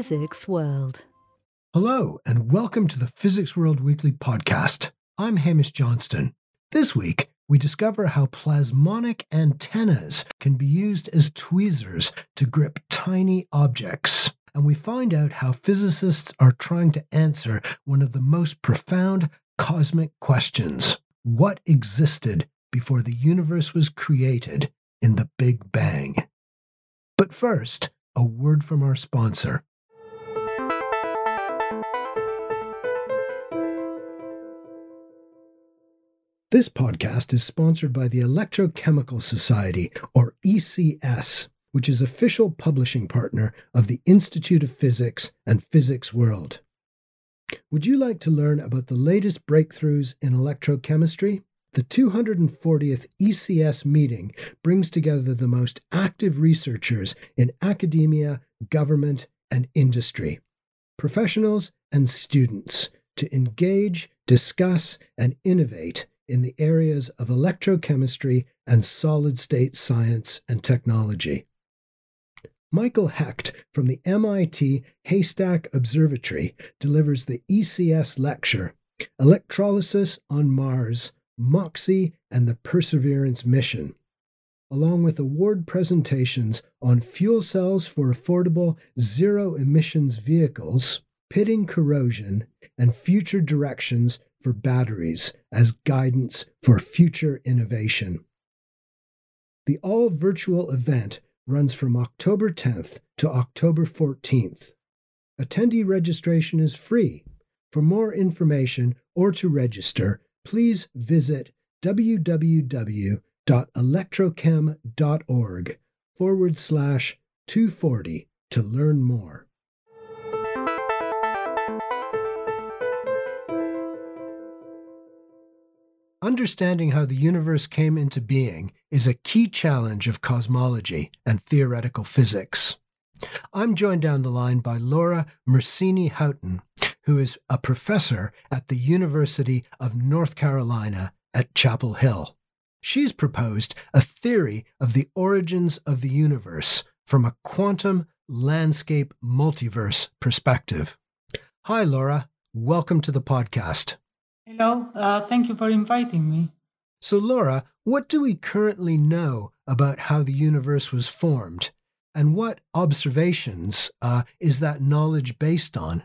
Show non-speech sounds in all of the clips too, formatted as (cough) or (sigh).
Physics World. Hello, and welcome to the Physics World Weekly podcast. I'm Hamish Johnston. This week, we discover how plasmonic antennas can be used as tweezers to grip tiny objects. And we find out how physicists are trying to answer one of the most profound cosmic questions What existed before the universe was created in the Big Bang? But first, a word from our sponsor. This podcast is sponsored by the Electrochemical Society, or ECS, which is official publishing partner of the Institute of Physics and Physics World. Would you like to learn about the latest breakthroughs in electrochemistry? The 240th ECS meeting brings together the most active researchers in academia, government, and industry, professionals and students, to engage, discuss, and innovate in the areas of electrochemistry and solid state science and technology. Michael Hecht from the MIT Haystack Observatory delivers the ECS lecture Electrolysis on Mars, MOXIE, and the Perseverance mission, along with award presentations on fuel cells for affordable zero emissions vehicles, pitting corrosion, and future directions for batteries as guidance for future innovation. The all virtual event runs from October 10th to October 14th. Attendee registration is free. For more information or to register, please visit www.electrochem.org forward slash 240 to learn more. Understanding how the universe came into being is a key challenge of cosmology and theoretical physics. I'm joined down the line by Laura Mersini Houghton, who is a professor at the University of North Carolina at Chapel Hill. She's proposed a theory of the origins of the universe from a quantum landscape multiverse perspective. Hi, Laura. Welcome to the podcast. Hello, uh, thank you for inviting me. So, Laura, what do we currently know about how the universe was formed? And what observations uh, is that knowledge based on?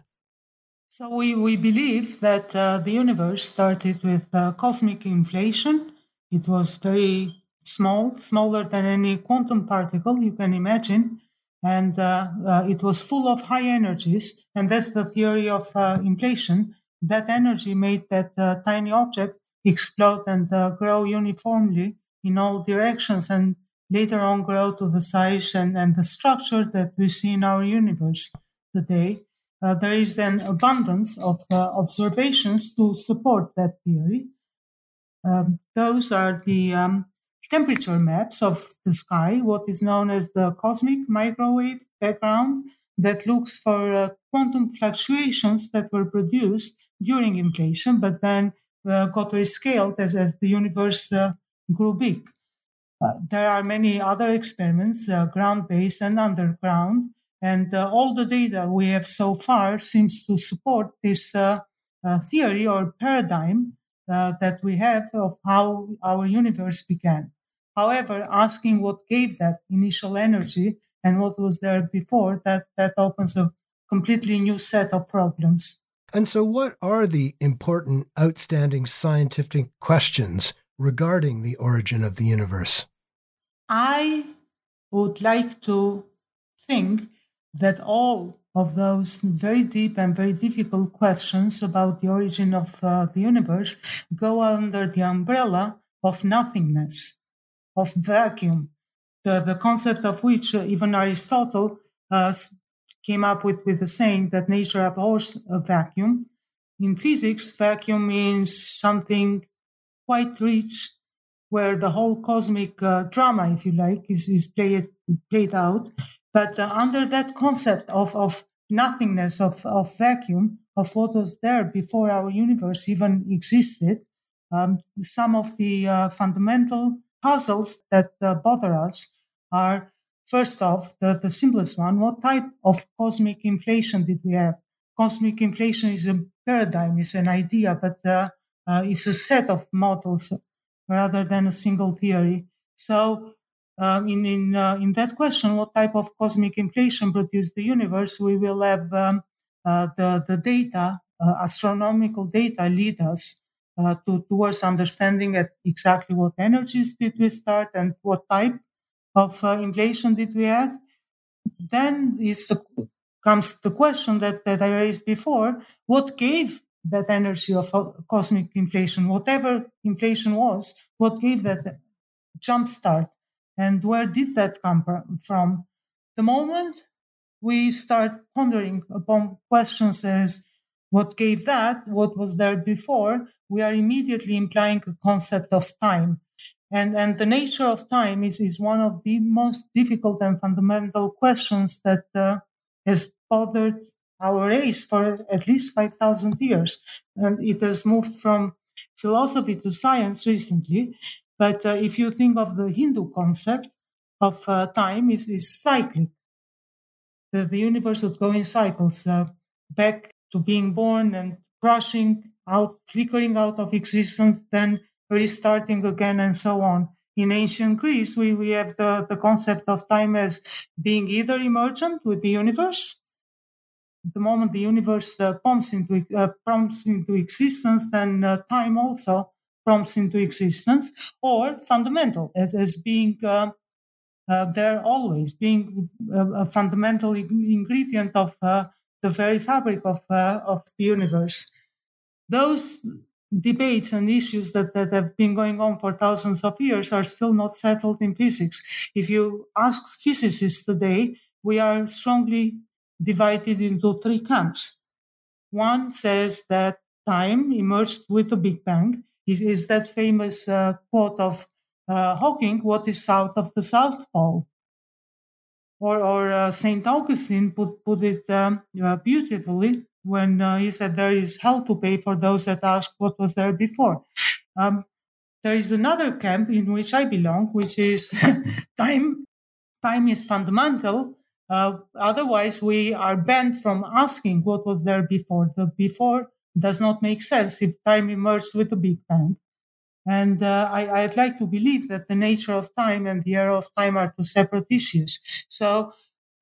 So, we, we believe that uh, the universe started with uh, cosmic inflation. It was very small, smaller than any quantum particle you can imagine. And uh, uh, it was full of high energies. And that's the theory of inflation that energy made that uh, tiny object explode and uh, grow uniformly in all directions and later on grow to the size and, and the structure that we see in our universe today. Uh, there is then abundance of uh, observations to support that theory. Um, those are the um, temperature maps of the sky, what is known as the cosmic microwave background that looks for uh, quantum fluctuations that were produced during inflation, but then uh, got rescaled as, as the universe uh, grew big. Uh, there are many other experiments, uh, ground-based and underground, and uh, all the data we have so far seems to support this theory or paradigm that we have of how our universe began. However, asking what gave that initial energy and what was there before, that, that opens a completely new set of problems. And so, what are the important, outstanding scientific questions regarding the origin of the universe? I would like to think that all of those very deep and very difficult questions about the origin of uh, the universe go under the umbrella of nothingness, of vacuum, the, the concept of which uh, even Aristotle uh, came up with, with the saying that nature abhors a vacuum. In physics, vacuum means something quite rich, where the whole cosmic uh, drama, if you like, is, is played, played out. But uh, under that concept of, of nothingness, of, of vacuum, of what was there before our universe even existed, um, some of the uh, fundamental puzzles that uh, bother us are First off, the, the simplest one, what type of cosmic inflation did we have? Cosmic inflation is a paradigm, is an idea, but uh, uh, it's a set of models rather than a single theory. So, um, in in uh, in that question, what type of cosmic inflation produced the universe? We will have um, uh, the the data, uh, astronomical data, lead us uh, to towards understanding at exactly what energies did we start and what type of uh, inflation did we have? Then is the, comes the question that, that I raised before: What gave that energy of cosmic inflation, whatever inflation was, what gave that jump start, and where did that come from? The moment we start pondering upon questions as what gave that, what was there before, we are immediately implying a concept of time. And, and the nature of time is, is one of the most difficult and fundamental questions that uh, has bothered our race for at least 5,000 years. And it has moved from philosophy to science recently. But uh, if you think of the Hindu concept of uh, time, is is cyclic. The, the universe would go in cycles, uh, back to being born and crushing out, flickering out of existence, then restarting again and so on. In ancient Greece, we, we have the, the concept of time as being either emergent with the universe. The moment the universe uh, prompts into uh, prompts into existence, then uh, time also prompts into existence, or fundamental as, as being uh, uh, there always, being a, a fundamental ingredient of uh, the very fabric of of the universe. Those debates and issues that, that have been going on for thousands of years are still not settled in physics. If you ask physicists today, we are strongly divided into three camps. One says that time emerged with the Big Bang. Is, that famous uh, quote of uh, Hawking, what is south of the South Pole? Or, or uh, St. Augustine put, put it um, uh, beautifully when uh, he said there is hell to pay for those that ask what was there before. Um, there is another camp in which I belong, which is (laughs) time. Time is fundamental. Uh, otherwise, we are banned from asking what was there before. The before does not make sense if time emerged with the Big Bang. And uh, I, would like to believe that the nature of time and the era of time are two separate issues. So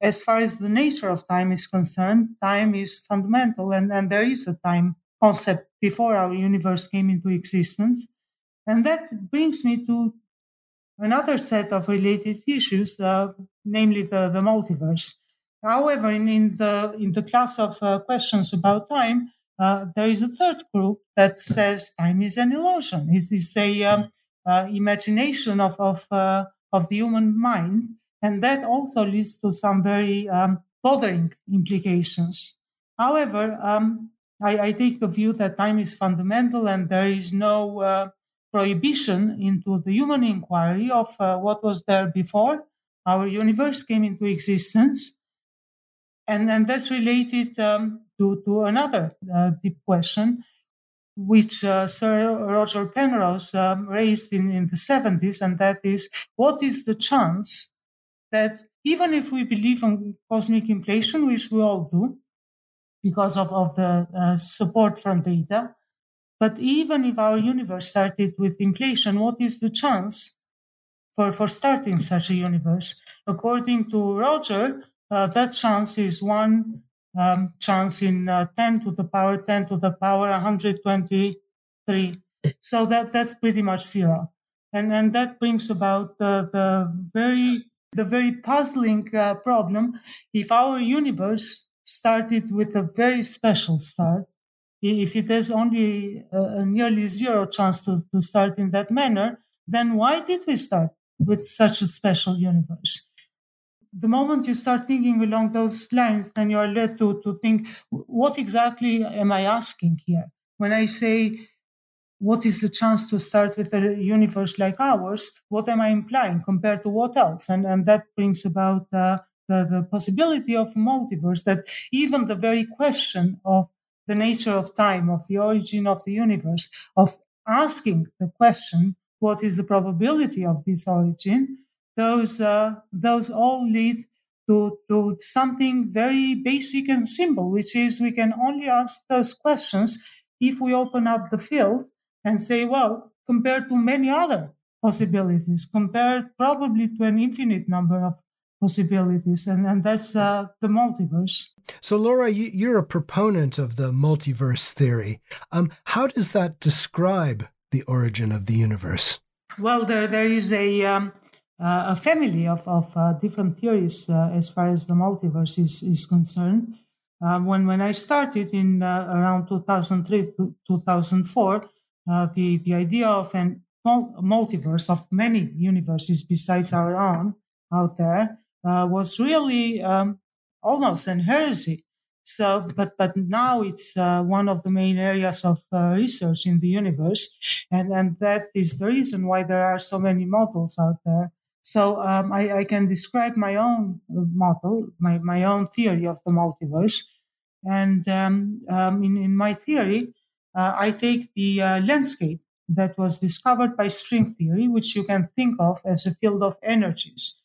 as far as the nature of time is concerned, time is fundamental, and, and there is a time concept before our universe came into existence. And that brings me to another set of related issues, uh, namely the, the multiverse. However, in, in, the, in the class of uh, questions about time, uh, there is a third group that says time is an illusion. It is a um, uh, imagination of, of, uh, of the human mind and that also leads to some very um, bothering implications. However, um, I, I, take the view that time is fundamental and there is no uh, prohibition into the human inquiry of uh, what was there before our universe came into existence. And, and that's related um, to, to another uh, deep question, which uh, Sir Roger Penrose um, raised in, in the 70s, and that is what is the chance that even if we believe in cosmic inflation, which we all do because of, of the uh, support from data, but even if our universe started with inflation, what is the chance for, for starting such a universe? According to Roger, uh, that chance is one um, chance in uh, 10 to the power 10 to the power 123. So that, that's pretty much zero. And, and that brings about the, the very the very puzzling uh, problem if our universe started with a very special start, if it has only a, a nearly zero chance to, to start in that manner, then why did we start with such a special universe? The moment you start thinking along those lines, then you are led to, to think, what exactly am I asking here? When I say what is the chance to start with a universe like ours? What am I implying compared to what else? And, and that brings about uh, the, the possibility of multiverse that even the very question of the nature of time, of the origin of the universe, of asking the question, what is the probability of this origin, those uh, those all lead to, to something very basic and simple, which is we can only ask those questions if we open up the field and say, well, compared to many other possibilities, compared probably to an infinite number of possibilities. And, and that's uh, the multiverse. So, Laura, you, are a proponent of the multiverse theory. Um, how does that describe the origin of the universe? Well, there, there is a, um, uh, a family of, of uh, different theories uh, as far as the multiverse is, is concerned. Um, when, when I started in uh, around 2003 to 2004, uh, the, the idea of a multiverse of many universes besides our own out there uh, was really um, almost an heresy. So, but but now it's uh, one of the main areas of uh, research in the universe, and and that is the reason why there are so many models out there. So um, I, I can describe my own uh, model, my my own theory of the multiverse, and um, um in in my theory, I take the uh, landscape that was discovered by string theory, which you can think of as a field of energies.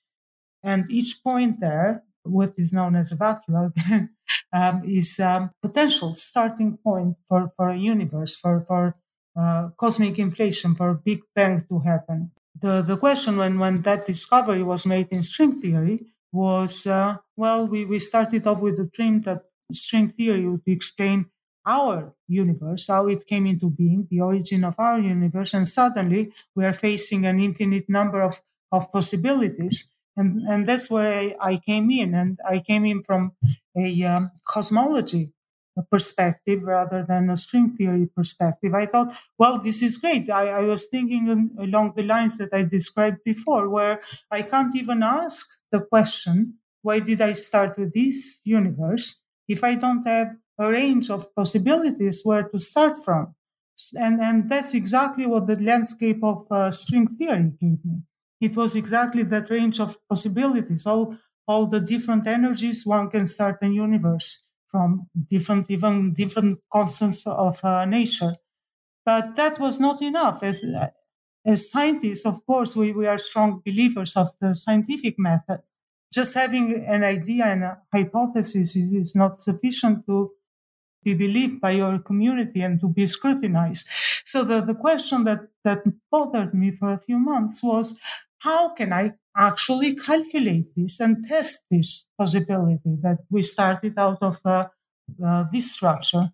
And each point there, what is known as a vacuum, (laughs) um, is um, potential starting point for, for a universe, for, for uh, cosmic inflation, for a big bang to happen the, the question when, when that discovery was made in string theory was uh, well, we, we started off with the dream that string theory would explain our universe, how it came into being, the origin of our universe, and suddenly we are facing an infinite number of, of possibilities. And, and that's where I, I came in. And I came in from a um, cosmology perspective rather than a string theory perspective. I thought, well, this is great. I, I, was thinking along the lines that I described before, where I can't even ask the question, why did I start with this universe if I don't have range of possibilities where to start from? And, and that's exactly what the landscape of uh, string theory gave me. It was exactly that range of possibilities, all, all the different energies one can start a universe from different, even different constants of uh, nature. But that was not enough. As, as scientists, of course, we, we are strong believers of the scientific method. Just having an idea and a hypothesis is, is not sufficient to be believed by your community and to be scrutinized. So the, the question that, that bothered me for a few months was how can I actually calculate this and test this possibility that we started out of uh, uh, this structure?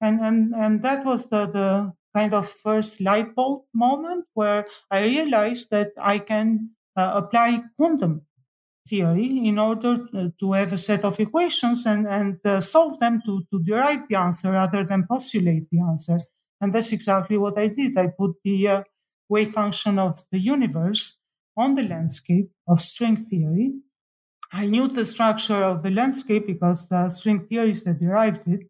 And, and, and that was the, the kind of first light bulb moment where I realized that I can uh, apply quantum theory in order uh, to have a set of equations and, and uh, solve them to, to derive the answer rather than postulate the answer. And that's exactly what I did. I put the uh, wave function of the universe on the landscape of string theory. I knew the structure of the landscape because the string theorists that derived it.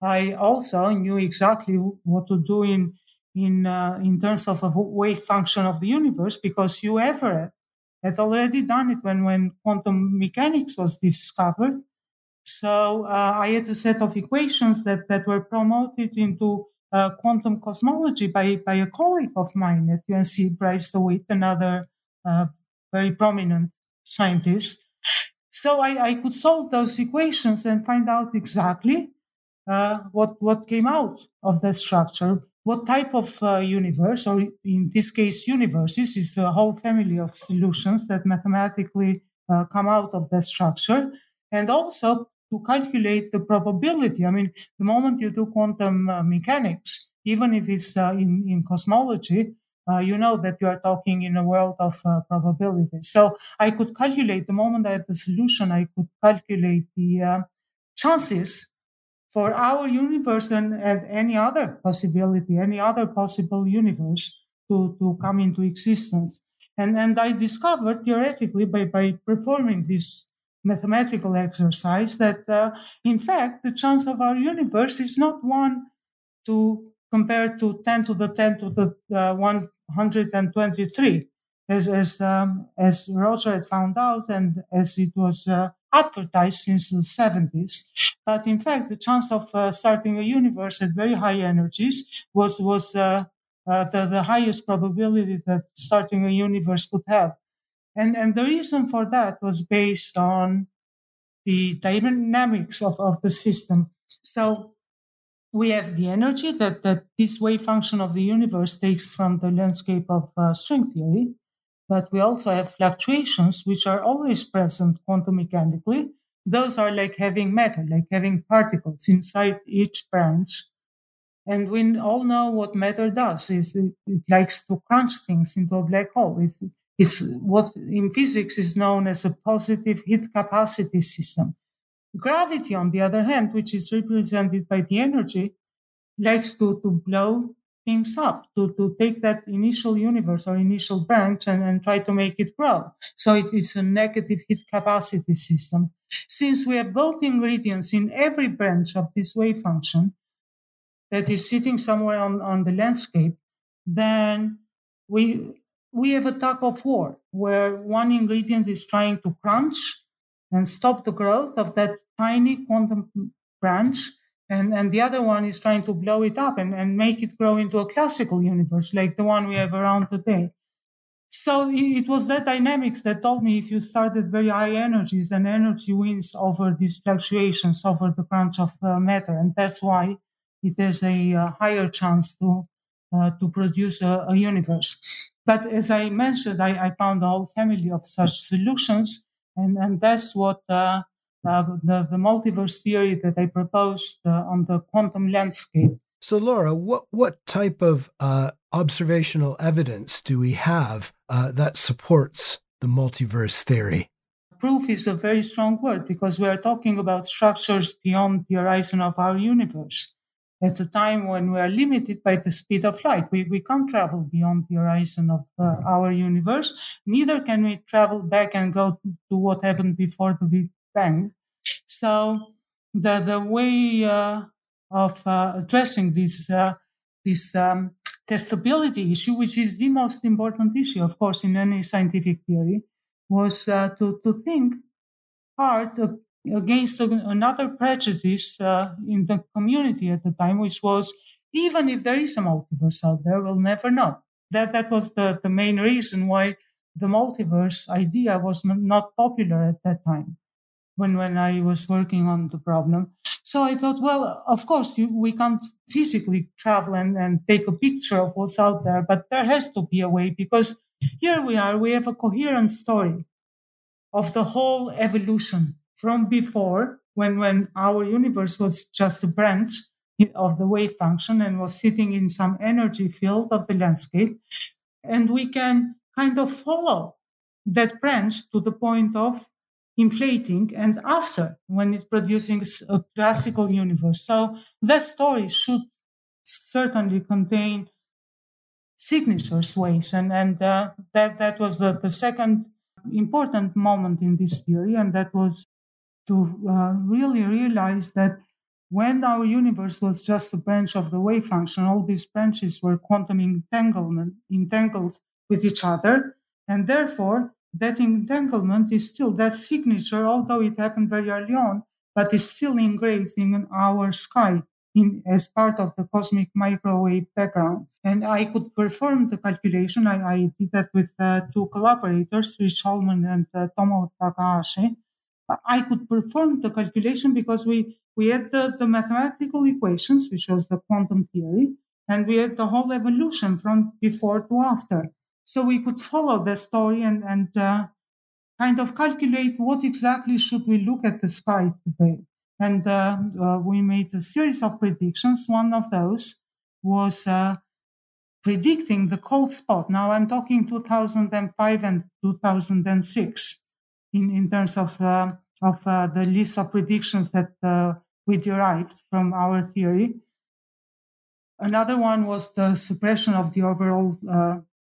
I also knew exactly what to do in in uh, in terms of a wave function of the universe because Hugh Everett had already done it when when quantum mechanics was discovered. So uh, I had a set of equations that that were promoted into uh, quantum cosmology by by a colleague of mine at UNC, Bryce DeWitt, another uh, very prominent scientist. So I, I, could solve those equations and find out exactly uh, what what came out of that structure, what type of uh, universe, or in this case, universes, is a whole family of solutions that mathematically uh, come out of that structure, and also to calculate the probability. I mean, the moment you do quantum uh, mechanics, even if it's uh, in in cosmology, uh, you know that you are talking in a world of uh, probabilities. So I could calculate the moment I had the solution, I could calculate the chances for our universe and, and any other possibility, any other possible universe to, to come into existence. And, and I discovered theoretically by, by performing this mathematical exercise that, uh, in fact, the chance of our universe is not one to compare to 10 to the 10 to the uh, 123, as as um, as Roger had found out, and as it was uh, advertised since the 70s. But in fact, the chance of uh, starting a universe at very high energies was was uh, uh the, the highest probability that starting a universe could have. And, and the reason for that was based on the dynamics of, of the system. So we have the energy that, that this wave function of the universe takes from the landscape of uh, string theory. But we also have fluctuations, which are always present quantum mechanically. Those are like having matter, like having particles inside each branch. And we all know what matter does is it, it likes to crunch things into a black hole. It's, it's what in physics is known as a positive heat capacity system. Gravity, on the other hand, which is represented by the energy, likes to, to blow things up, to, to take that initial universe or initial branch and, and try to make it grow. So it is a negative heat capacity system. Since we have both ingredients in every branch of this wave function that is sitting somewhere on, on the landscape, then we we have a tug of war where one ingredient is trying to crunch and stop the growth of that tiny quantum branch. And, and the other one is trying to blow it up and, and make it grow into a classical universe like the one we have around today. So it was that dynamics that told me if you start at very high energies, then energy wins over these fluctuations, over the crunch of uh, matter. And that's why it has a uh, higher chance to, uh, to produce a, a, universe. But as I mentioned, I, I, found a whole family of such solutions. And, and that's what uh, the, the multiverse theory that I proposed uh, on the quantum landscape. So, Laura, what, what type of uh, observational evidence do we have uh, that supports the multiverse theory? Proof is a very strong word because we are talking about structures beyond the horizon of our universe. At a time when we are limited by the speed of light, we, we can't travel beyond the horizon of uh, our universe. Neither can we travel back and go to what happened before the Big Bang. So the the way uh, of uh, addressing this uh, this um, testability issue, which is the most important issue, of course, in any scientific theory, was uh, to to think hard against another prejudice uh, in the community at the time, which was even if there is a multiverse out there, we'll never know. That that was the, the main reason why the multiverse idea was not popular at that time when when I was working on the problem. So I thought, well, of course, you, we can't physically travel and, and take a picture of what's out there, but there has to be a way because here we are, we have a coherent story of the whole evolution from before when, when our universe was just a branch of the wave function and was sitting in some energy field of the landscape. And we can kind of follow that branch to the point of inflating and after when it's producing a classical universe. So that story should certainly contain signatures ways. And, and uh, that, that was the, the second important moment in this theory. And that was to uh, really realize that when our universe was just a branch of the wave function, all these branches were quantum entanglement, entangled with each other. And therefore, that entanglement is still that signature, although it happened very early on, but is still engraved in our sky in, as part of the cosmic microwave background. And I could perform the calculation. I, I did that with uh, two collaborators, Rich Holman and uh, Tomo Takahashi. I could perform the calculation because we, we had the, the mathematical equations, which was the quantum theory, and we had the whole evolution from before to after. So we could follow the story and, and uh, kind of calculate what exactly should we look at the sky today. And uh, uh, we made a series of predictions. One of those was uh, predicting the cold spot. Now I'm talking 2005 and 2006 in, in terms of, uh, of uh, the list of predictions that we derived from our theory. Another one was the suppression of the overall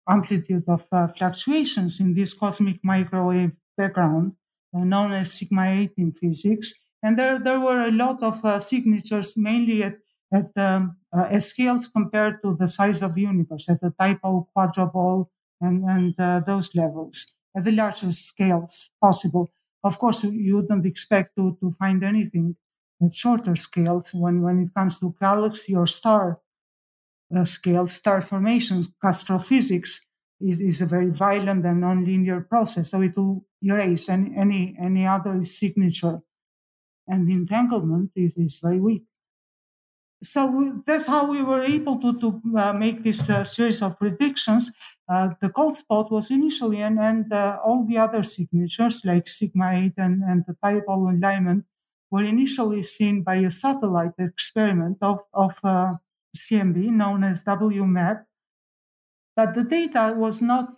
amplitude of uh, fluctuations in this cosmic microwave background, uh, known as sigma 8 in physics. And there, there were a lot of uh, signatures, mainly at, at, um, scales compared to the size of the universe, at the dipole, quadrupole, and, and uh, those levels, at the largest scales possible. Of course, you wouldn't expect to, to find anything at shorter scales when, when it comes to galaxy or star scale, star formations, astrophysics, is, is a very violent and nonlinear process. So it will erase any, any, any other signature. And the entanglement is, is very weak. So we, that's how we were able to, to uh, make this uh, series of predictions. Uh, the cold spot was initially, and, and uh, all the other signatures like sigma 8 and, and the dipole alignment were initially seen by a satellite experiment of, of uh, CMB known as WMAP but the data was not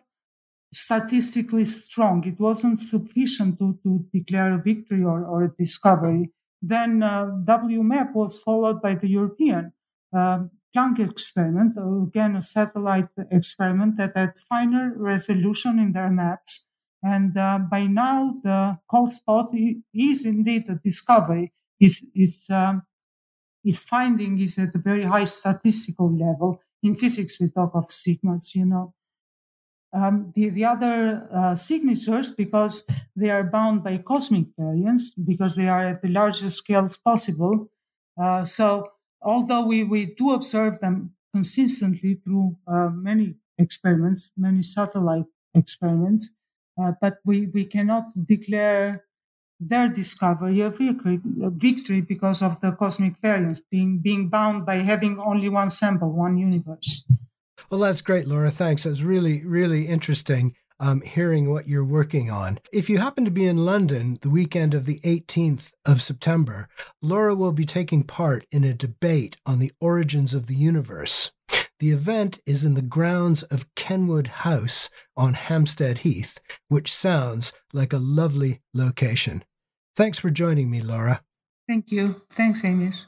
statistically strong. It wasn't sufficient to, to declare a victory or, or a discovery. Then uh, WMAP was followed by the European uh, Planck experiment, again, a satellite experiment that had finer resolution in their maps. And uh, by now, the cold spot is indeed a discovery. Its, its, um, its finding is at a very high statistical level in physics we talk of sigmas, you know. Um, the, the other uh, signatures, because they are bound by cosmic variance, because they are at the largest scales possible. Uh, so, although we, we do observe them consistently through uh, many experiments, many satellite experiments, uh, but we, we cannot declare their discovery a victory, because of the cosmic variance being being bound by having only one sample, one universe. Well, that's great, Laura. Thanks. It was really, really interesting um, hearing what you're working on. If you happen to be in London the weekend of the 18th of September, Laura will be taking part in a debate on the origins of the universe. The event is in the grounds of Kenwood House on Hampstead Heath, which sounds like a lovely location. Thanks for joining me, Laura. Thank you. Thanks, Hamish.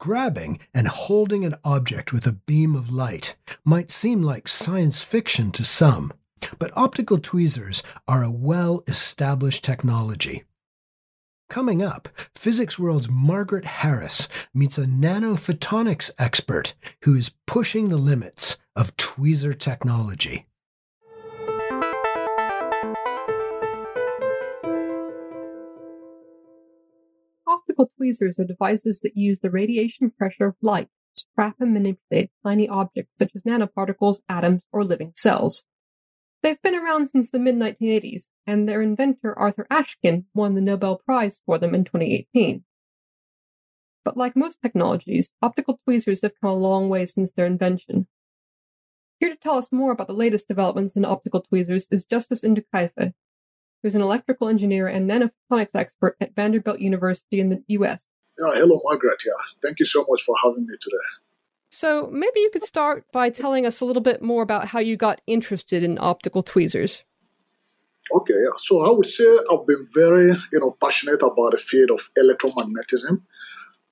Grabbing and holding an object with a beam of light might seem like science fiction to some, but optical tweezers are a well established technology. Coming up, Physics World's Margaret Harris meets a nanophotonics expert who is pushing the limits of tweezer technology. Optical tweezers are devices that use the radiation pressure of light to trap and manipulate tiny objects such as nanoparticles, atoms, or living cells. They've been around since the mid 1980s, and their inventor Arthur Ashkin won the Nobel Prize for them in 2018. But like most technologies, optical tweezers have come a long way since their invention. Here to tell us more about the latest developments in optical tweezers is Justus Ndukaife, who's an electrical engineer and nanophotonics expert at Vanderbilt University in the US. Yeah, hello, Margaret. Yeah, thank you so much for having me today. So maybe you could start by telling us a little bit more about how you got interested in optical tweezers. Okay, yeah. So I would say I've been very, you know, passionate about the field of electromagnetism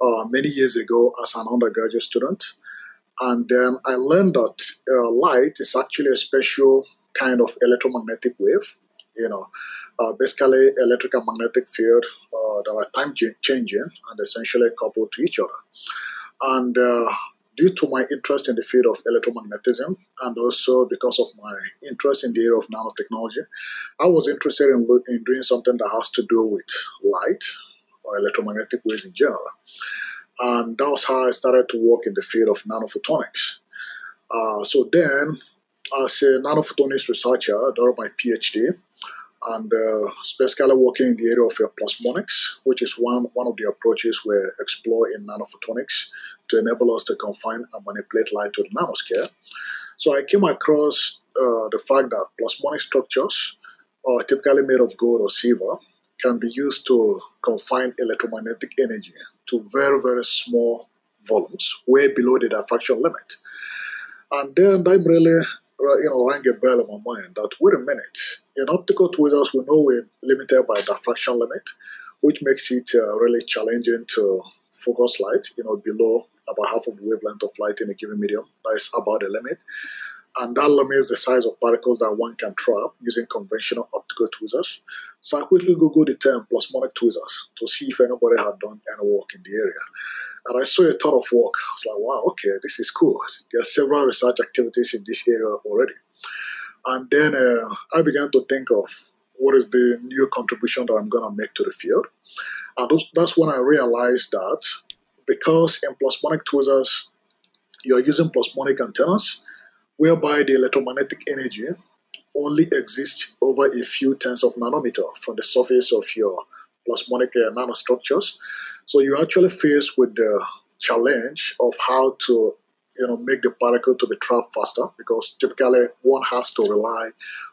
uh, many years ago as an undergraduate student, and then I learned that uh, light is actually a special kind of electromagnetic wave. You know, uh, basically electric and magnetic field uh, that are time changing and essentially coupled to each other. And uh, due to my interest in the field of electromagnetism and also because of my interest in the area of nanotechnology, I was interested in, in doing something that has to do with light or electromagnetic waves in general. And that was how I started to work in the field of nanophotonics. Uh, so then, as a nanophotonics researcher, did my PhD and uh, specifically working in the area of uh, plasmonics, which is one, one of the approaches we explore in nanophotonics to enable us to confine and manipulate light to the nanoscale. So I came across uh, the fact that plasmonic structures, uh, typically made of gold or silver, can be used to confine electromagnetic energy to very, very small volumes, way below the diffraction limit. And then that really you know, rang a bell in my mind that wait a minute, in optical tweezers, we know we're limited by the diffraction limit, which makes it uh, really challenging to focus light, you know, below about half of the wavelength of light in a given medium. That is about the limit. And that limits the size of particles that one can trap using conventional optical tweezers. So I quickly Googled the term plasmonic tweezers to see if anybody had done any work in the area. And I saw a ton of work. I was like, wow, okay, this is cool. There are several research activities in this area already. And then uh, I began to think of what is the new contribution that I'm going to make to the field. And that's when I realized that because in plasmonic tweezers, you are using plasmonic antennas, whereby the electromagnetic energy only exists over a few tens of nanometer from the surface of your plasmonic uh, nanostructures. So you're actually faced with the challenge of how to you know make the particle to be trapped faster because typically one has to rely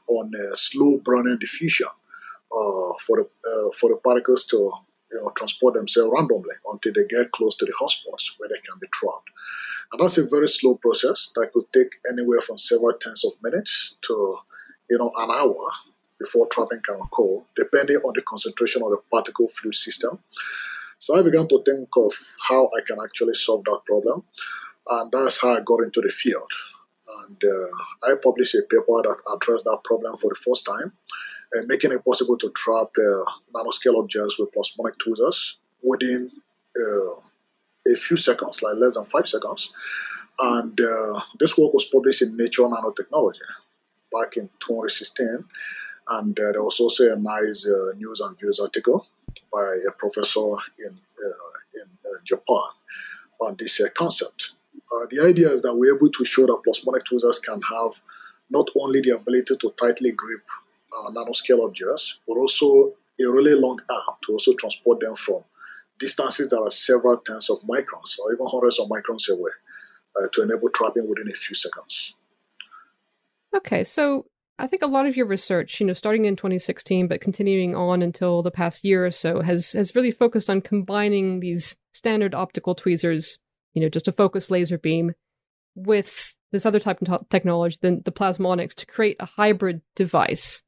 on uh, slow Brownian diffusion uh, for the uh, for the particles to you know transport themselves randomly until they get close to the hotspots where they can be trapped. And that's a very slow process that could take anywhere from several tens of minutes to you know an hour before trapping can occur, depending on the concentration of the particle fluid system. So I began to think of how I can actually solve that problem, and that's how I got into the field. And uh, I published a paper that addressed that problem for the first time, uh, making it possible to trap uh, nanoscale objects with plasmonic tweezers within uh, a few seconds, like less than five seconds. And uh, this work was published in Nature Nanotechnology back in 2016. And uh, there was also a nice news and views article by a professor in, in Japan on this concept. Uh, the idea is that we're able to show that plasmonic tweezers can have not only the ability to tightly grip uh, nanoscale objects, but also a really long arm to also transport them from distances that are several tens of microns or even hundreds of microns away uh, to enable trapping within a few seconds. Okay, so I think a lot of your research, you know, starting in 2016 but continuing on until the past year or so, has has really focused on combining these standard optical tweezers you know, just a focused laser beam with this other type of technology, the, the plasmonics, to create a hybrid device.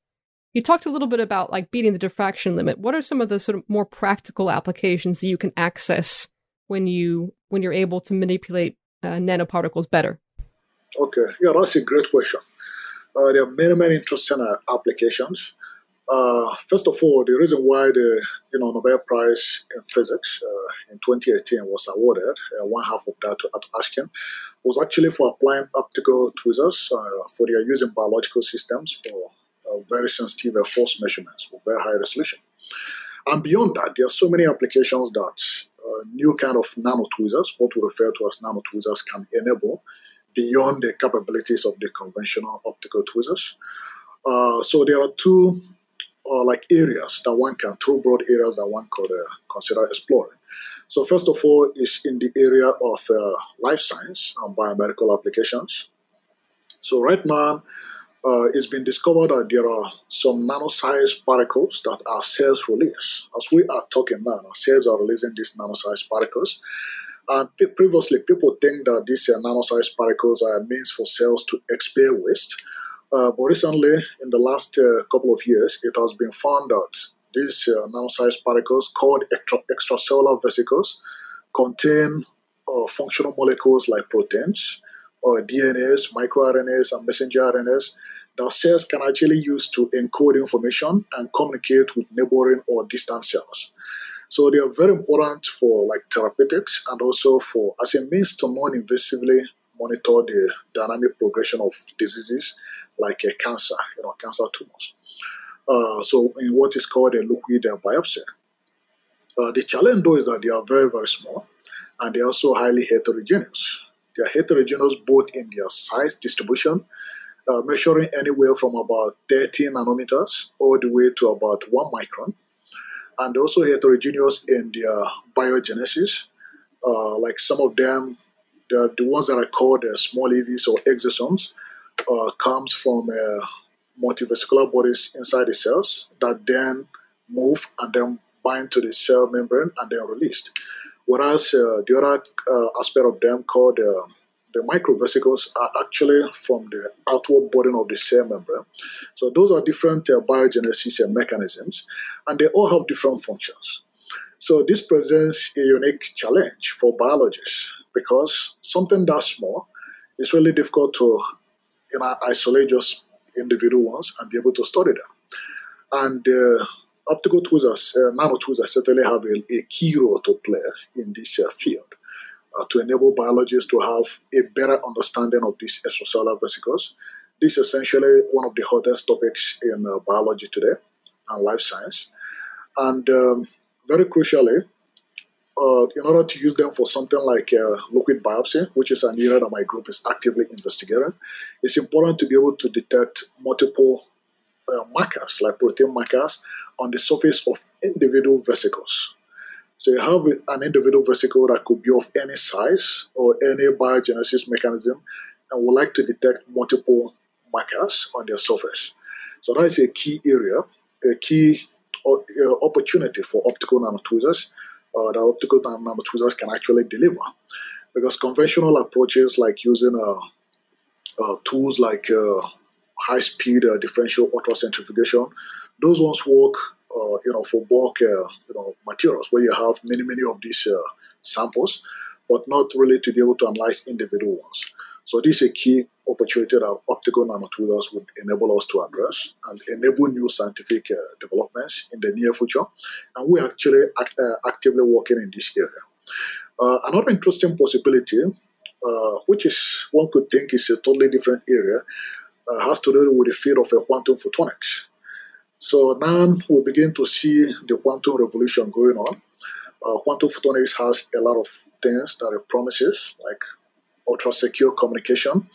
You talked a little bit about like beating the diffraction limit. What are some of the sort of more practical applications that you can access when you when you're able to manipulate uh, nanoparticles better? Okay, yeah, that's a great question. Uh, there are many, many interesting uh, applications. Uh, first of all, the reason why the you know Nobel Prize in Physics uh, in 2018 was awarded, uh, one half of that to Ashkin, was actually for applying optical tweezers uh, for their use in biological systems for very sensitive force measurements with very high resolution. And beyond that, there are so many applications that uh, new kind of nano tweezers, what we refer to as nano tweezers, can enable beyond the capabilities of the conventional optical tweezers. so there are two or like areas that one can, two broad areas that one could uh, consider exploring. So first of all is in the area of uh, life science and biomedical applications. So right now, uh, it's been discovered that there are some nano-sized particles that our cells release. As we are talking now, our cells are releasing these nano-sized particles. And previously, people think that these uh, nano-sized particles are a means for cells to expel waste. Uh, but recently, in the last uh, couple of years, it has been found that these uh, nano-sized particles called extra- extracellular vesicles contain uh, functional molecules like proteins, or DNAs, microRNAs, and messenger RNAs that cells can actually use to encode information and communicate with neighboring or distant cells. So they are very important for like therapeutics and also for as a means to non-invasively monitor the dynamic progression of diseases like a cancer, you know, cancer tumors. Uh, so in what is called a liquid biopsy. Uh, the challenge though is that they are very, very small and they're also highly heterogeneous. They are heterogeneous both in their size distribution, uh, measuring anywhere from about 30 nanometers all the way to about 1 micron. And also heterogeneous in their biogenesis. Uh, like some of them, the, the ones that are called uh, small EVs or exosomes, uh, comes from uh, multivesicular bodies inside the cells that then move and then bind to the cell membrane and then released. Whereas uh, the other uh, aspect of them called uh, the microvesicles are actually from the outward body of the cell membrane. So those are different uh, biogenesis mechanisms, and they all have different functions. So this presents a unique challenge for biologists because something that small is really difficult to you know, isolate just individual ones and be able to study them. And uh, optical tweezers, uh, nano tweezers certainly have a, a, key role to play in this uh, field uh, to enable biologists to have a better understanding of these extracellular vesicles. This is essentially one of the hottest topics in uh, biology today and life science. And um, very crucially, uh, in order to use them for something like uh, liquid biopsy, which is an area that my group is actively investigating, it's important to be able to detect multiple uh, markers, like protein markers, on the surface of individual vesicles. So you have an individual vesicle that could be of any size or any biogenesis mechanism, and would like to detect multiple markers on their surface. So that is a key area, a key uh, opportunity for optical nanotweezers uh, that optical nanotweezers can actually deliver. Because conventional approaches like using uh, uh tools like uh, high-speed uh, differential ultracentrifugation, those ones work, you know, for bulk, you know, materials where you have many, many of these samples, but not really to be able to analyze individual ones. So this is a key opportunity that optical nanotools would enable us to address and enable new scientific uh, developments in the near future. And we're actually act, uh, actively working in this area. Uh, another interesting possibility, uh, which is one could think is a totally different area, uh, has to do with the field of quantum photonics. So now we begin to see the quantum revolution going on. Uh, quantum photonics has a lot of things that it promises, like ultra secure communication,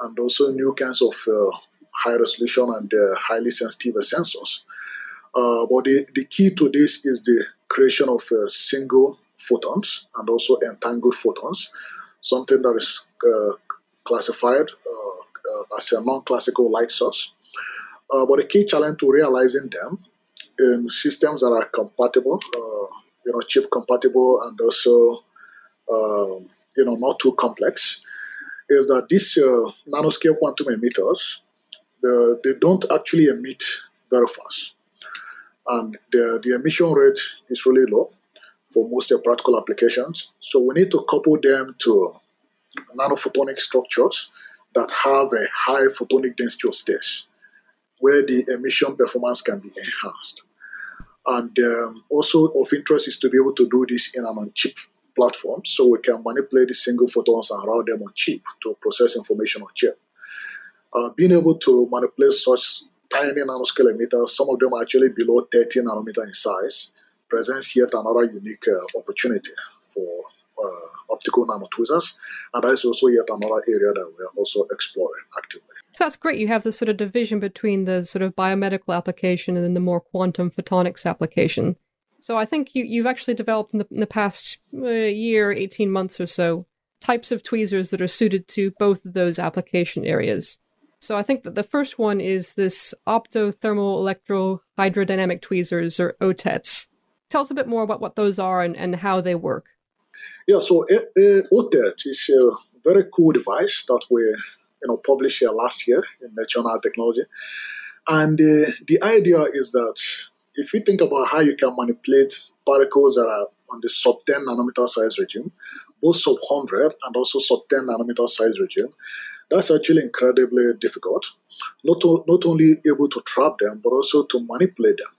and also new kinds of uh, high resolution and uh, highly sensitive sensors. Uh, but the, the key to this is the creation of uh, single photons and also entangled photons, something that is uh, classified uh, as a non-classical light source. but the key challenge to realizing them in systems that are compatible, you know, chip compatible, and also um, you know, not too complex, is that these uh, nanoscale quantum emitters, uh, they don't actually emit very fast. And the, the emission rate is really low for most practical applications. So we need to couple them to nanophotonic structures that have a high photonic density of states, where the emission performance can be enhanced. And um, also of interest is to be able to do this in an on-chip platform, so we can manipulate the single photons and route them on chip to process information on chip. Uh, being able to manipulate such tiny nanoscale emitters, some of them are actually below 30 nanometer in size, presents yet another unique uh, opportunity for uh, optical nanotweezers, and that is also yet another area that we are also exploring actively. So that's great. You have this sort of division between the sort of biomedical application and then the more quantum photonics application. So I think you, you've actually developed in the, in the past uh, year, 18 months or so, types of tweezers that are suited to both of those application areas. So I think that the first one is this optothermal electrohydrodynamic tweezers, or OTETs. Tell us a bit more about what those are and, and how they work. Yeah, so uh, OTET is a very cool device that we you know, published here last year in Nature Nanotechnology. And uh, the idea is that if you think about how you can manipulate particles that are on the sub 10 nanometer size regime, both sub 100 and also sub 10 nanometer size regime, that's actually incredibly difficult. Not, to, not only able to trap them, but also to manipulate them.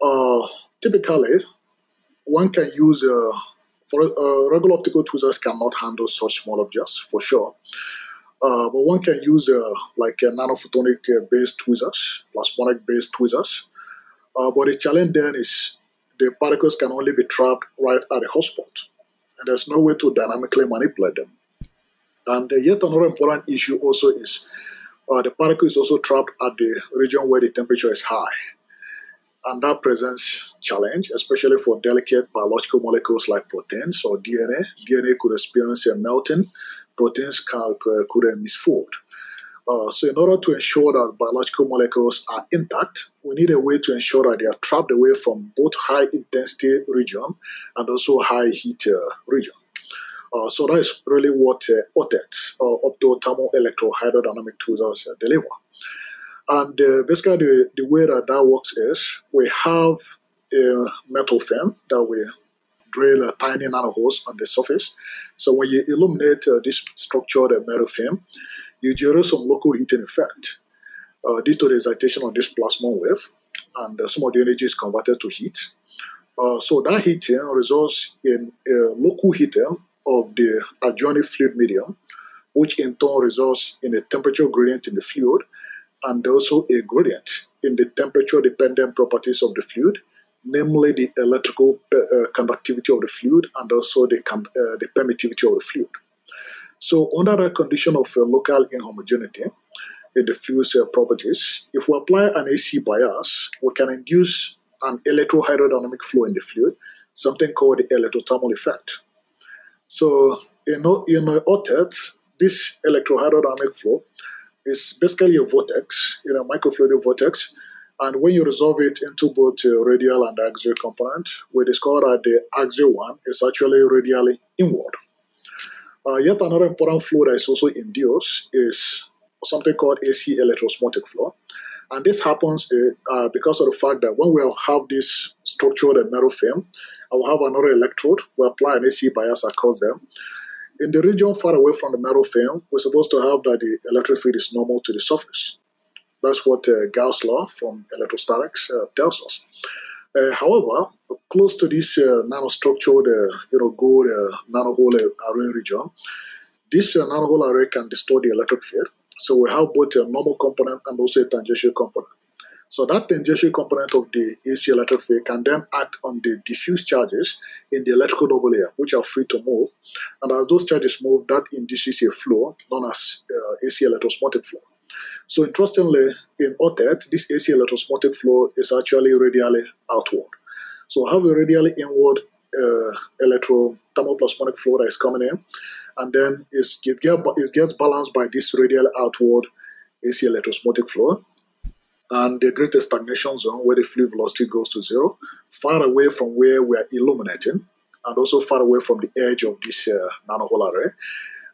Uh, typically, one can use, uh, for uh, regular optical tweezers cannot handle such small objects, for sure. Uh, but one can use uh, like nanophotonic uh, based tweezers, plasmonic based tweezers, uh, but the challenge then is the particles can only be trapped right at the hotspot, and there's no way to dynamically manipulate them. And uh, yet another important issue also is the particle is also trapped at the region where the temperature is high. And that presents challenge, especially for delicate biological molecules like proteins or DNA. DNA could experience a melting, proteins can, could misfold. Uh, so, in order to ensure that biological molecules are intact, we need a way to ensure that they are trapped away from both high intensity region and also high heat uh, region. Uh, so that is really what uh, OTET, or optothermal electrohydrodynamic tools uh, deliver. And uh, basically, the, the way that that works is we have a metal film that we drill a tiny nanoholes on the surface. So when you illuminate uh, this structured metal film, you generate some local heating effect uh, due to the excitation of this plasma wave, and uh, some of the energy is converted to heat. Uh, so that heating results in a local heating of the adjoining fluid medium, which in turn results in a temperature gradient in the fluid, and also a gradient in the temperature-dependent properties of the fluid, namely the electrical uh, conductivity of the fluid and also the, uh, the permittivity of the fluid. So, under the condition of uh, local inhomogeneity in the fluid's uh, properties, if we apply an AC bias, we can induce an electrohydrodynamic flow in the fluid, something called the electrothermal effect. So, in, in uh, OTET, this electrohydrodynamic flow is basically a vortex, you know, microfluidic vortex. And when you resolve it into both uh, radial and axial component, we discover that the axial one is actually radially inward. Uh, yet another important flow that is also induced is something called AC electroosmotic flow. And this happens uh, because of the fact that when we have this structured metal frame, I will have another electrode, we apply an AC bias across them, in the region far away from the metal film, we're supposed to have that the electric field is normal to the surface. That's what uh, Gauss' law from electrostatics uh, tells us. Uh, however, close to this uh, nanostructured, uh, you know, gold uh, nanohole array region, this uh, nanohole array can distort the electric field. So we have both a normal component and also a tangential component. So that tangential component of the AC electric field can then act on the diffuse charges in the electrical double layer, which are free to move. And as those charges move, that induces a flow known as uh, AC electroosmotic flow. So interestingly, in OTET, this AC electroosmotic flow is actually radially outward. So have a radially inward uh, electrothermoplasmonic flow that is coming in, and then it, gets balanced by this radial outward AC electroosmotic flow and the greatest stagnation zone where the fluid velocity goes to zero, far away from where we are illuminating, and also far away from the edge of this uh, nanohole array.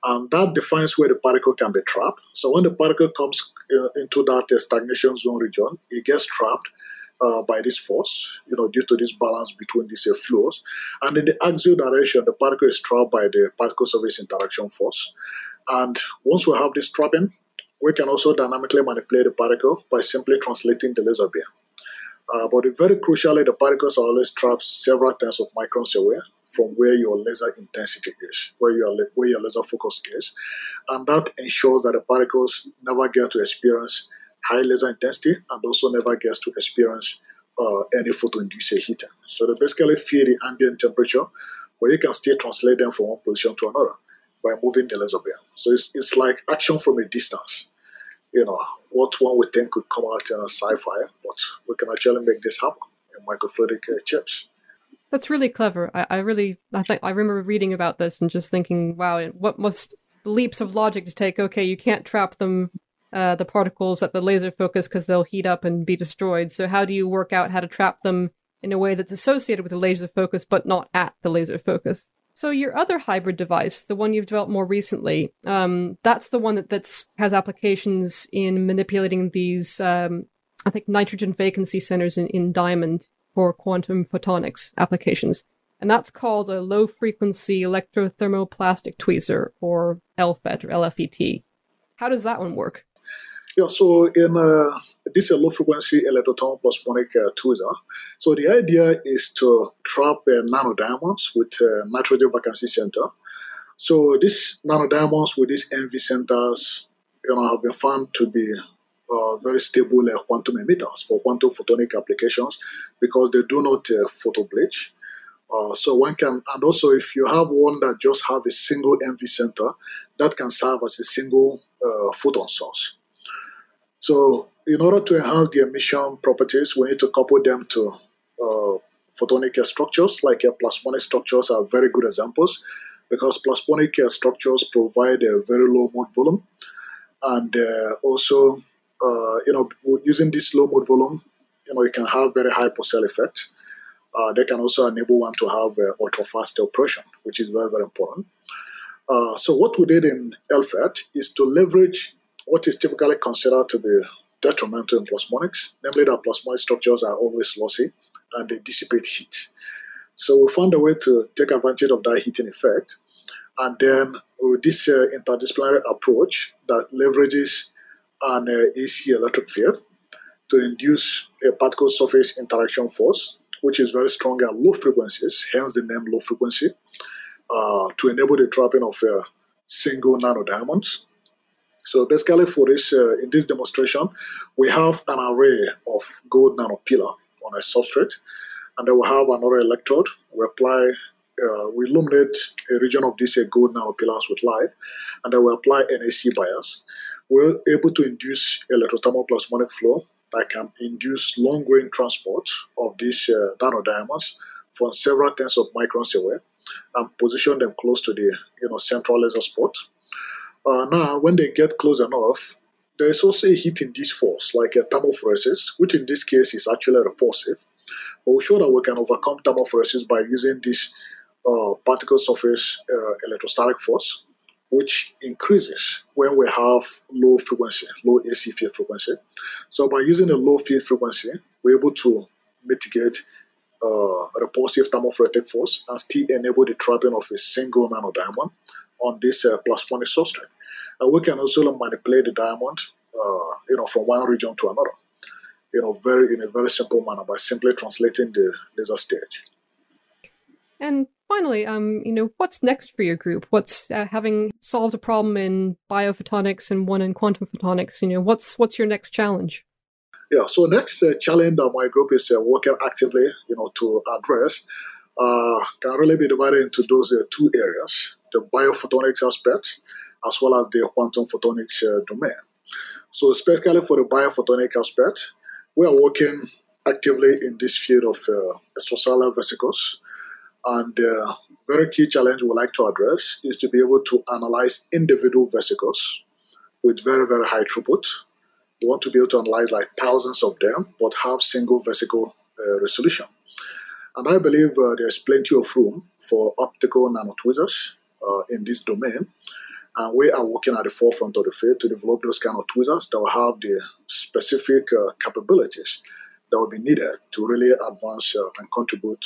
And that defines where the particle can be trapped. So when the particle comes uh, into that uh, stagnation zone region, it gets trapped uh, by this force, you know, due to this balance between these uh, flows. And in the axial direction, the particle is trapped by the particle surface interaction force. And once we have this trapping, we can also dynamically manipulate the particle by simply translating the laser beam. Uh, but very crucially, the particles are always trapped several tens of microns away from where your laser intensity is, where your, where your laser focus is. And that ensures that the particles never get to experience high laser intensity and also never gets to experience uh, any photoinduced heating. So they basically feel the ambient temperature, where you can still translate them from one position to another by moving the laser beam. So it's, it's like action from a distance. You know, what one would think could come out in a sci-fi, but we can actually make this happen in microfluidic uh, chips. That's really clever. I, I really, I think I remember reading about this and just thinking, wow, what must leaps of logic to take? Okay, you can't trap them, uh, the particles at the laser focus because they'll heat up and be destroyed. So how do you work out how to trap them in a way that's associated with the laser focus but not at the laser focus? So your other hybrid device, the one you've developed more recently, um, that's the one that that's has applications in manipulating these, um, I think, nitrogen vacancy centers in, in diamond for quantum photonics applications. And that's called a low frequency electrothermoplasmonic tweezer, or LFET or LFET. How does that one work? Yeah, so in uh, this is a low frequency electrothermoplasmonic uh, tweezer. So the idea is to trap uh, nanodiamonds with uh, nitrogen vacancy center. So these nanodiamonds with these NV centers, you know, have been found to be uh, very stable uh, quantum emitters for quantum photonic applications because they do not uh, photo bleach. Uh, so one can, and also if you have one that just have a single NV center, that can serve as a single uh, photon source. So in order to enhance the emission properties, we need to couple them to uh, photonic structures, like uh, plasmonic structures are very good examples because plasmonic uh, structures provide a very low mode volume. And uh, also, uh, you know, using this low mode volume, you know, you can have very high Purcell effect. Uh, they can also enable one to have ultra fast operation, which is very, very important. so what we did in LFET is to leverage what is typically considered to be detrimental in plasmonics, namely that plasmonic structures are always lossy and they dissipate heat. So we found a way to take advantage of that heating effect, and then with this uh, interdisciplinary approach that leverages an uh, AC electric field to induce a particle surface interaction force, which is very strong at low frequencies, hence the name low frequency, uh, to enable the trapping of uh, single nanodiamonds so basically for this, uh, in this demonstration, we have an array of gold nanopillar on a substrate. and then we have another electrode. We apply, uh, we illuminate a region of these uh, gold nanopillars with light, and then we apply NAC bias. We're able to induce electrothermal plasmonic flow that can induce long range transport of these uh, nanodiamonds from several tens of microns away and position them close to the you know central laser spot. Uh, now, when they get close enough, there is also a heat induced force like a thermophoresis, which in this case is actually repulsive. But we show that we can overcome thermophoresis by using this uh, particle surface uh, electrostatic force, which increases when we have low frequency, low AC field frequency. So by using a low field frequency, we're able to mitigate uh, repulsive thermophoretic force and still enable the trapping of a single nanodiamond on this uh, plasmonic substrate. And we can also manipulate the diamond, uh, you know, from one region to another, you know, very in a very simple manner by simply translating the laser stage. And finally, um, you know, what's next for your group? What's uh, having solved a problem in biophotonics and one in quantum photonics? You know, what's what's your next challenge? Yeah. So next uh, challenge that my group is uh, working actively, you know, to address uh, can really be divided into those uh, two areas: the biophotonics aspect as well as the quantum photonics uh, domain. So, especially for the biophotonic aspect, we are working actively in this field of uh, extracellular vesicles. And the uh, very key challenge we like to address is to be able to analyze individual vesicles with very, very high throughput. We want to be able to analyze like thousands of them, but have single vesicle uh, resolution. And I believe uh, there's plenty of room for optical nanotweezers uh, in this domain. And we are working at the forefront of the field to develop those kind of tweezers that will have the specific uh, capabilities that will be needed to really advance uh, and contribute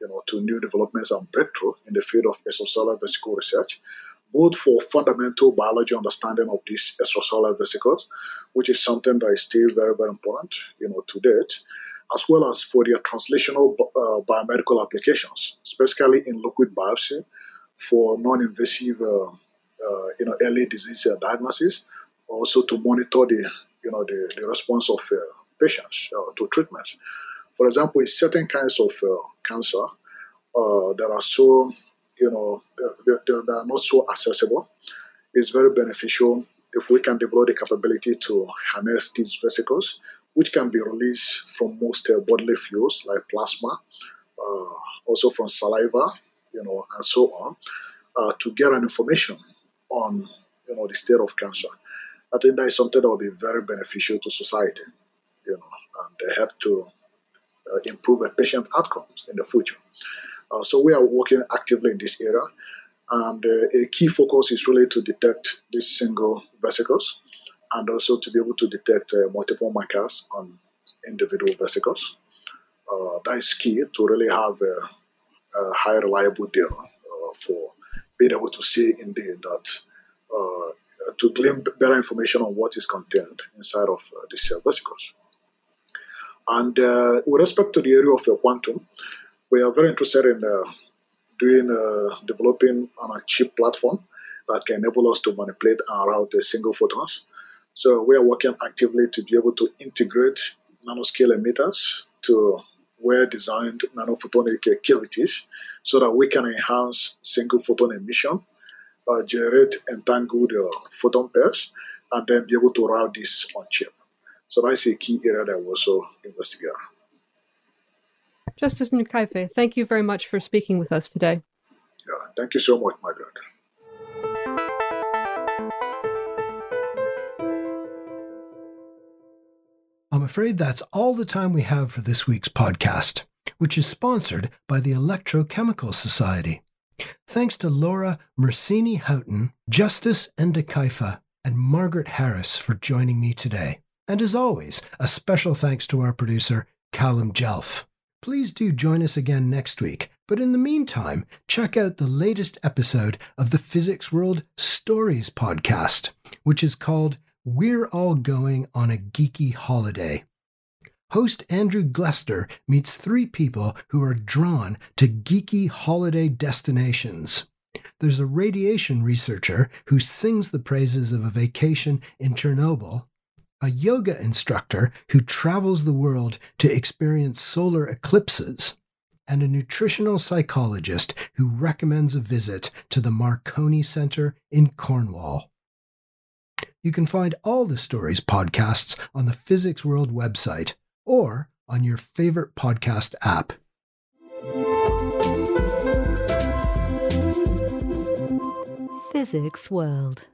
you know, to new developments and breakthrough in the field of extracellular vesicle research, both for fundamental biology understanding of these extracellular vesicles, which is something that is still very, very important, you know, to date, as well as for their translational uh, biomedical applications, especially in liquid biopsy for non-invasive uh, uh, you know, early disease uh, diagnosis, also to monitor the, you know, the, the response of uh, patients to treatments. For example, in certain kinds of cancer that are so, you know, they are not so accessible, it's very beneficial if we can develop the capability to harness these vesicles, which can be released from most uh, bodily fluids like plasma, uh, also from saliva, you know, and so on, uh, to get an information on you know the state of cancer. I think that is something that will be very beneficial to society, you know, and help to uh, improve patient outcomes in the future. Uh, so we are working actively in this area, and uh, a key focus is really to detect these single vesicles, and also to be able to detect uh, multiple markers on individual vesicles. Uh, that is key to really have a, a high reliable data uh, for being able to see indeed that uh, to glean better information on what is contained inside of uh, these vesicles. And uh, with respect to the area of quantum, we are very interested in doing developing on a chip platform that can enable us to manipulate and route single photons. So we are working actively to be able to integrate nanoscale emitters to well designed nanophotonic cavities so that we can enhance single photon emission, uh, generate entangled uh, photon pairs, and then be able to route this on chip. So that's a key area that we also investigate. Justus Ndukaife, thank you very much for speaking with us today. Yeah, thank you so much, Margaret. I'm afraid that's all the time we have for this week's podcast which is sponsored by the Electrochemical Society. Thanks to Laura Mersini Houghton, Justus Ndukaife, and Margaret Harris for joining me today. And as always, a special thanks to our producer, Callum Jelf. Please do join us again next week. But in the meantime, check out the latest episode of the Physics World Stories podcast, which is called We're All Going on a Geeky Holiday host Andrew Glester meets three people who are drawn to geeky holiday destinations. There's a radiation researcher who sings the praises of a vacation in Chernobyl, a yoga instructor who travels the world to experience solar eclipses, and a nutritional psychologist who recommends a visit to the Marconi Center in Cornwall. You can find all the stories podcasts on the Physics World website or on your favorite podcast app. Physics World.